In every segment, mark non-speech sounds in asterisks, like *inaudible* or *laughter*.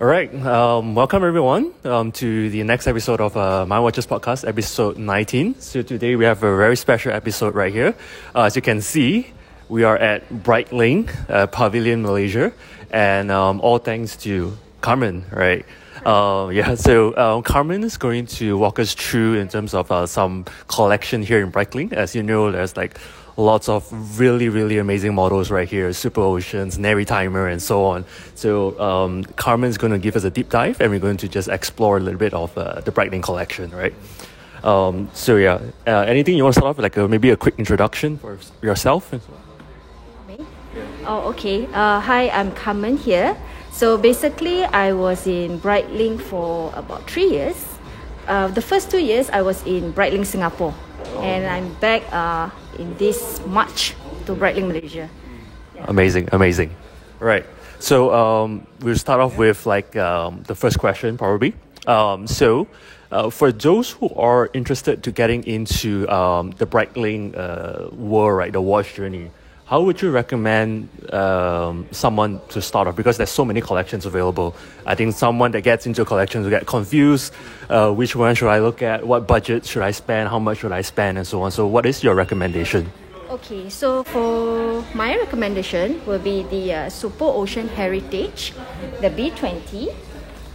All right, um, welcome everyone um, to the next episode of uh, My Watches podcast, episode 19. So today we have a very special episode right here. Uh, as you can see, we are at Breitling uh, Pavilion, Malaysia, and um, all thanks to Carmen, right? Uh, yeah, so um, Carmen is going to walk us through in terms of uh, some collection here in Breitling. As you know, there's like lots of really, really amazing models right here, Super Oceans, Navitimer, and so on. So um, Carmen's going to give us a deep dive, and we're going to just explore a little bit of uh, the Breitling collection, right? Um, so yeah, uh, anything you want to start off with, like a, maybe a quick introduction for yourself? Oh, okay. Uh, hi, I'm Carmen here. So basically, I was in Breitling for about three years. Uh, the first two years, I was in Breitling Singapore, and I'm back uh, in this March to Breitling Malaysia. Amazing, amazing. Right. So um, we'll start off with like um, the first question, probably. Um, so, uh, for those who are interested to getting into um, the Breitling uh, world, right, the watch journey, how would you recommend um, someone to start off? Because there's so many collections available. I think someone that gets into collections will get confused. Uh, which one should I look at? What budget should I spend? How much should I spend? And so on. So, what is your recommendation? Okay, so for my recommendation will be the uh, Superocean Heritage, the B20,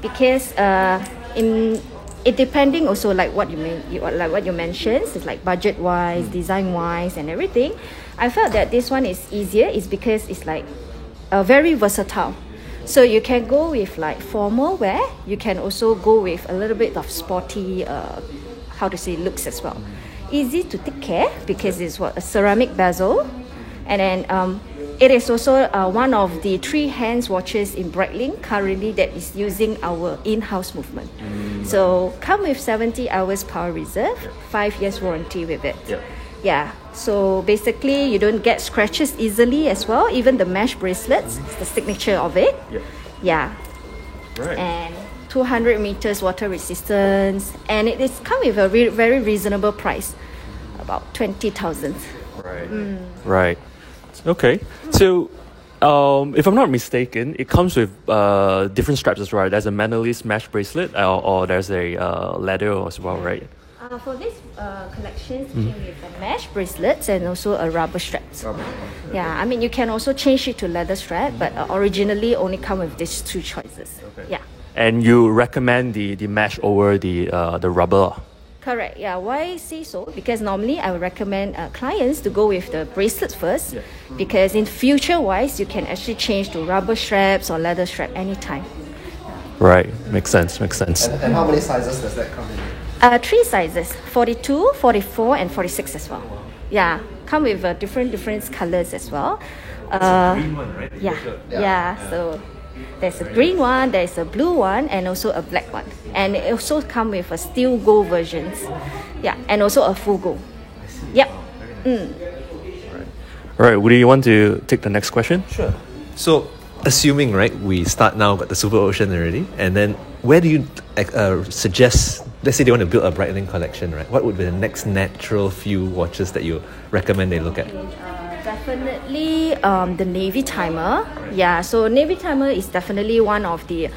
because uh, in it depending also like what you mean, like what you mentioned, it's like budget wise, design wise, and everything. I felt that this one is easier is because it's like uh, very versatile. So you can go with like formal wear. You can also go with a little bit of sporty, uh, how to say, looks as well. Easy to take care because it's what a ceramic bezel, and then um, it is also uh, one of the three hands watches in Breitling currently that is using our in-house movement. Mm. So come with 70 hours power reserve, five years warranty with it. Yep. Yeah. So basically, you don't get scratches easily as well. Even the mesh bracelets, it's the signature of it. Yep. Yeah. Right. And 200 meters water resistance, and it is come with a re- very reasonable price, about 20,000. Right. Right. Okay. So, um, if I'm not mistaken, it comes with uh, different straps as well. There's a Milanese mesh bracelet, or, or there's a uh, leather as well, right? Uh, for this uh, collection, came with a mesh bracelets and also a rubber strap. Yeah, I mean you can also change it to leather strap, but uh, originally only come with these two choices. Okay. Yeah. And you recommend the, the mesh over the uh, the rubber. Correct. Yeah. Why say so? Because normally I would recommend uh, clients to go with the bracelet first, Yeah. because in future wise you can actually change to rubber straps or leather strap anytime. Right. Makes sense. Makes sense. And, and how many sizes does that come in? Uh, three sizes: 42, 44, and 46 as well. Yeah, come with uh, different different colors as well. Uh, right? yeah, yeah. So there's a green one, there's a blue one, and also a black one. And it also come with a steel gold versions. Yeah, and also a full gold. Yep. Mm. All right. Would you want to take the next question? Sure. So, assuming right, we start now got the Superocean already, and then where do you uh, suggest? Let's say they want to build a Breitling collection, right? What would be the next natural few watches that you recommend they look at? Definitely um, the Navitimer. Yeah, so Navitimer is definitely one of the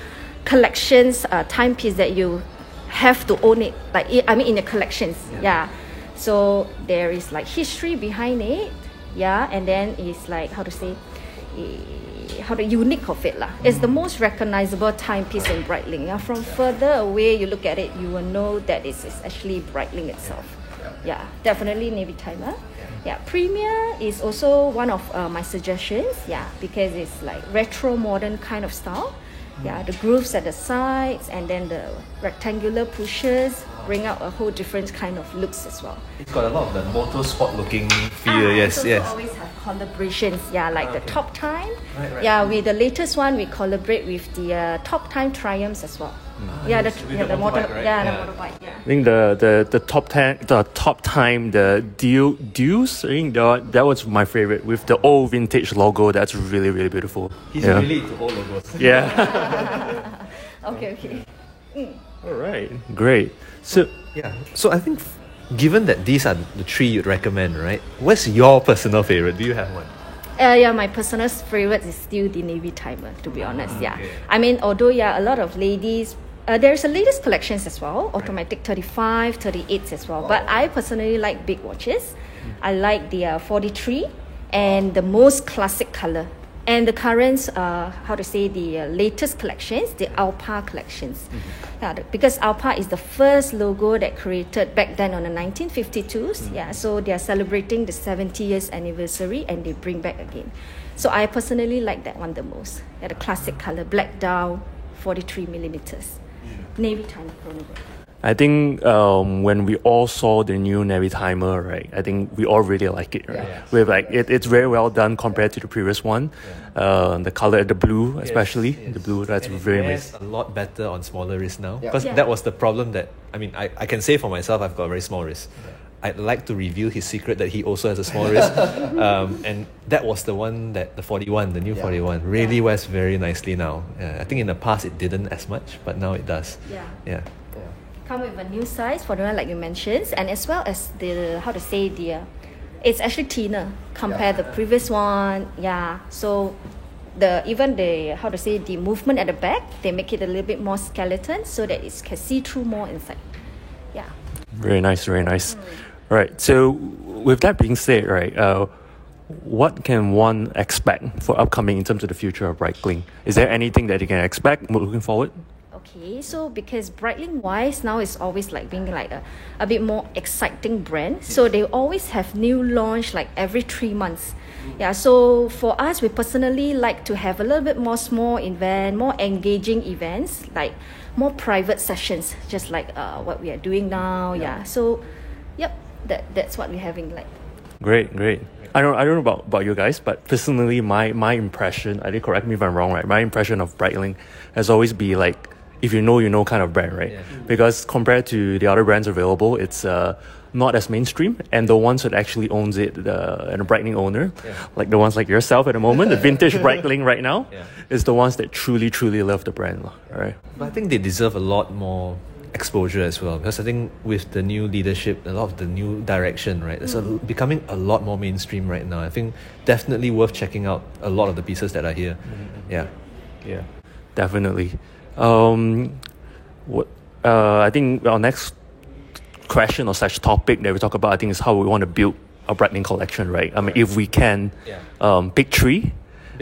collections uh, timepiece that you have to own it. Like i- I mean, in the collections. Yeah. So there is like history behind it. Yeah, and then it's like how to say. eh, How the unique of it lah. It's the most recognizable timepiece in Breitling. Yeah, from further away you look at it, you will know that it's, it's actually Breitling itself. Yeah, definitely Navitimer. Yeah, Premier is also one of uh, my suggestions. Yeah, because it's like retro modern kind of style. Yeah, the grooves at the sides and then the rectangular pushes bring out a whole different kind of looks as well. It's got a lot of the motorsport looking feel. Ah, yes, yes. always have collaborations. Yeah, like the Okay. Top Time. Right, right. Yeah, with the latest one, we collaborate with the uh, Top Time Triumphs as well. yeah, the, yes, with yeah, the the motor, right? yeah, Yeah. the motorbike. Yeah. I think the, the, the top ten the top time the deal deals I think that, that was my favorite with the old vintage logo. That's really really beautiful. He's yeah. really into all logos. *laughs* yeah. *laughs* Okay, okay. All right. Great. So Yeah. So I think, given that these are the three you'd recommend, right? What's your personal favorite? Do you have one? Uh, yeah, my personal favorite is still the Navitimer. To be honest, yeah. I mean, although yeah, a lot of ladies. Uh, there's a latest collections as well, automatic 35, 38 as well. But I personally like big watches. I like the uh, 43 and the most classic color. And the current, uh, how to say, the uh, latest collections, the AOPA collections. Yeah, because AOPA is the first logo that created back then on the 1952s. Yeah, so they are celebrating the 70 years anniversary and they bring back again. So I personally like that one the most. Yeah, the classic color, black dial, 43 millimeters. Navy time chronograph. I think um, when we all saw the new Navitimer, right? I think we all really like it, right? Yeah. With like it, it's very well done compared to the previous one. Uh, the color, the blue, especially the blue, that's And very wears nice. a lot better on smaller wrists now. Because Yeah. that was the problem that, I mean, I, I can say for myself, I've got a very small wrist. I'd like to reveal his secret that he also has a small wrist. *laughs* Um, and that was the one that the 41, the new Yeah. 41, really wears very nicely now. Yeah, I think in the past it didn't as much, but now it does. Yeah. Yeah. Yeah. come with a new size for the one like you mentioned, and as well as the how to say the, uh, it's actually thinner compared the previous one. Yeah, so the even the how to say the movement at the back, they make it a little bit more skeleton so that it can see through more inside. Yeah. Very nice, very nice. Right. So, with that being said, right, uh, what can one expect for upcoming in terms of the future of Breitling? Is there anything that you can expect looking forward? Okay, so because Breitling wise now is always like being like a, a bit more exciting brand. So they always have new launch like every three months. Yeah, so for us we personally like to have a little bit more small event, more engaging events, like more private sessions, just like uh, what we are doing now. Yeah. So yep, that that's what we're having like. Great, great. I don't, I don't know about, about you guys, but personally, my my impression, I did correct me if I'm wrong, right? My impression of Breitling has always be like, if you know, you know, kind of brand, right? Yeah. Because compared to the other brands available, it's uh, not as mainstream, and the ones that actually owns it, the and a Breitling owner, Yeah. like the ones like yourself at the moment, the *laughs* vintage Breitling right now, Yeah. is the ones that truly, truly love the brand, lah, right? But I think they deserve a lot more exposure as well because I think with the new leadership, a lot of the new direction, right, it's a, becoming a lot more mainstream right now. I think definitely worth checking out a lot of the pieces that are here. Yeah. Yeah, definitely. Um, what uh, I think our next question or such topic that we talk about, I think, is how we want to build a Breitling collection, right? I mean, if we can, Yeah. um, pick three.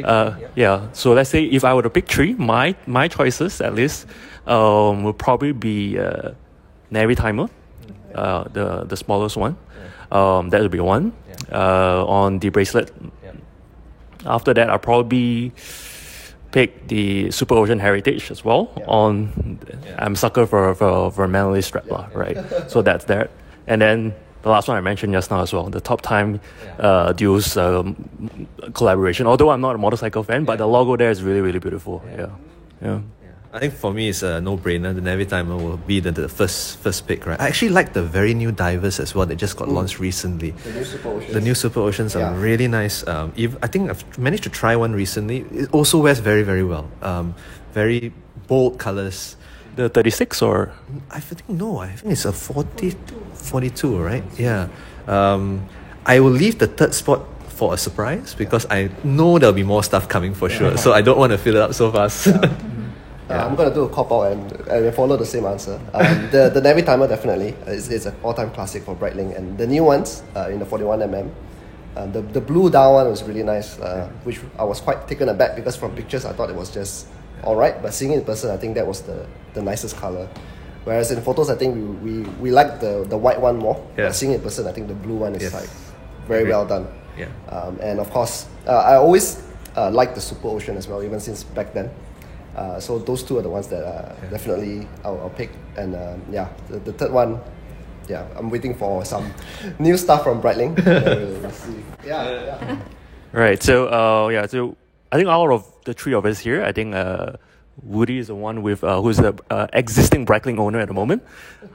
Uh, yeah. So let's say if I were to pick three, my my choices at least um, would probably be uh, Navitimer, uh, the the smallest one. Um, that would be one. Uh, on the bracelet, after that, I'll probably pick the Superocean Heritage as well. On, I'm sucker for for for Manly strap right? so that's that, and then the last one I mentioned just now as well, the Top Time uh, Deus um, collaboration. Although I'm not a motorcycle fan, but the logo there is really really beautiful. Yeah, yeah. I think for me it's a no-brainer. The Navitimer will be the, the first first pick, right? I actually like the very new divers as well. They just got launched recently. The new Superoceans. The new Superoceans are Yeah. really nice. Um, if, I think I've managed to try one recently. It also wears very very well. Um, very bold colors. The 36 or I think no, I think it's a 40, 42, right? Yeah. Um, I will leave the third spot for a surprise because I know there'll be more stuff coming for sure. So I don't want to fill it up so fast. Uh, I'm gonna do a cop out and, and follow the same answer. Um, the the Navitimer definitely is, is an all time classic for Breitling, and the new ones uh, in the 41 mm. Um, the the blue down one was really nice, uh, which I was quite taken aback because from pictures I thought it was just all right, but seeing it in person, I think that was the, the nicest color. Whereas in photos, I think we we, we like the, the white one more. Yeah. But seeing it in person, I think the blue one is Yes. like very Agree. well done. Yeah. Um, and of course, uh, I always uh, liked the Superocean as well, even since back then. Uh, so those two are the ones that uh, definitely I'll, I'll pick. And um, yeah, the, the third one, yeah, I'm waiting for some *laughs* new stuff from Breitling. *laughs* We'll, we'll. Yeah, yeah. Right. So, uh, yeah. So, I think out of the three of us here, I think uh, Woody is the one with uh, who's the uh, existing Breitling owner at the moment.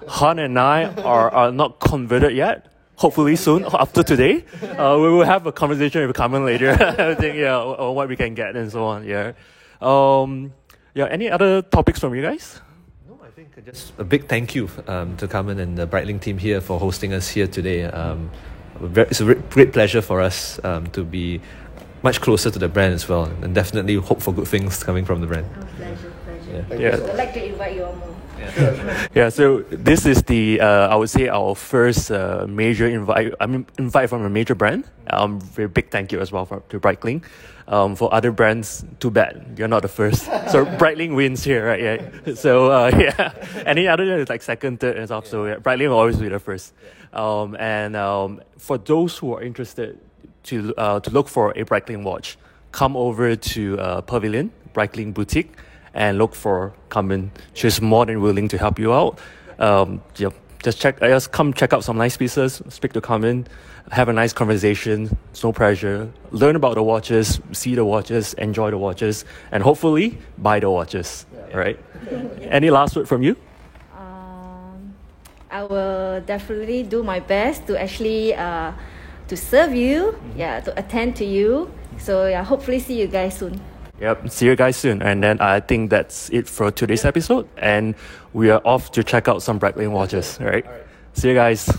Han and I are, are not converted yet. Hopefully soon after today, uh, we will have a conversation with Carmen later. *laughs* I think yeah, on what we can get and so on. Yeah. Um, yeah. Any other topics from you guys? No, I think just a big thank you um, to Carmen and the Breitling team here for hosting us here today. Um, it's a great pleasure for us um, to be much closer to the brand as well, and definitely hope for good things coming from the brand. Oh, pleasure, pleasure. Thank Yeah. you so I'd like to invite you all more. Yeah, *laughs* yeah, so this is the uh, I would say our first uh, major invite. I mean, invite from a major brand. Um, very big thank you as well for, to Breitling. Um, for other brands, too bad you're not the first. so *laughs* Breitling wins here, right? Yeah. So uh, *laughs* yeah, any other is like second, third, and stuff. So yeah, Breitling will always be the first. Um, and um, for those who are interested to uh, to look for a Breitling watch, come over to uh, Pavilion Breitling Boutique and look for Carmen. She's more than willing to help you out. Um, yep, just check, just come check out some nice pieces, speak to Carmen, have a nice conversation. It's no pressure. Learn about the watches, see the watches, enjoy the watches, and hopefully buy the watches. Right? Any last word from you? Um, I will definitely do my best to actually uh, to serve you, mm-hmm. yeah, to attend to you. So yeah, hopefully see you guys soon. Yep. See you guys soon. And then I think that's it for today's episode. And we are off to check out some Breitling watches. All right. See you guys.